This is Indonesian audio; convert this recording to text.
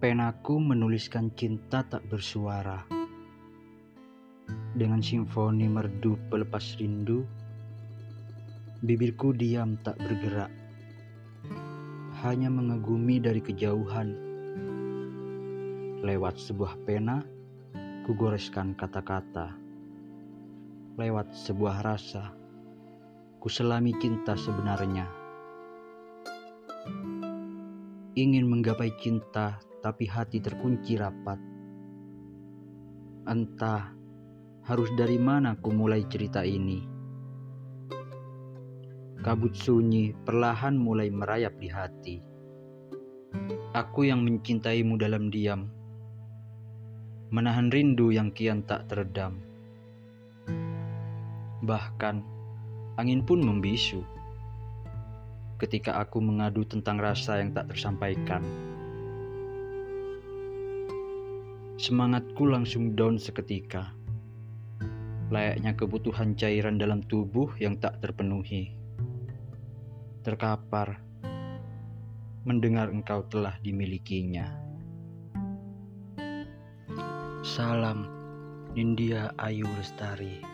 Penaku menuliskan cinta tak bersuara. Dengan simfoni merdu pelepas rindu, bibirku diam tak bergerak. Hanya mengagumi dari kejauhan. Lewat sebuah pena, kugoreskan kata-kata. Lewat sebuah rasa, kuselami cinta sebenarnya. Ingin menggapai cinta tapi hati terkunci rapat. Entah harus dari mana ku mulai cerita ini. Kabut sunyi perlahan mulai merayap di hati. Aku yang mencintaimu dalam diam, menahan rindu yang kian tak teredam. Bahkan angin pun membisu ketika aku mengadu tentang rasa yang tak tersampaikan. Semangatku langsung down seketika. Layaknya kebutuhan cairan dalam tubuh yang tak terpenuhi. Terkapar mendengar engkau telah dimilikinya. Salam Nindya Ayu Lestari.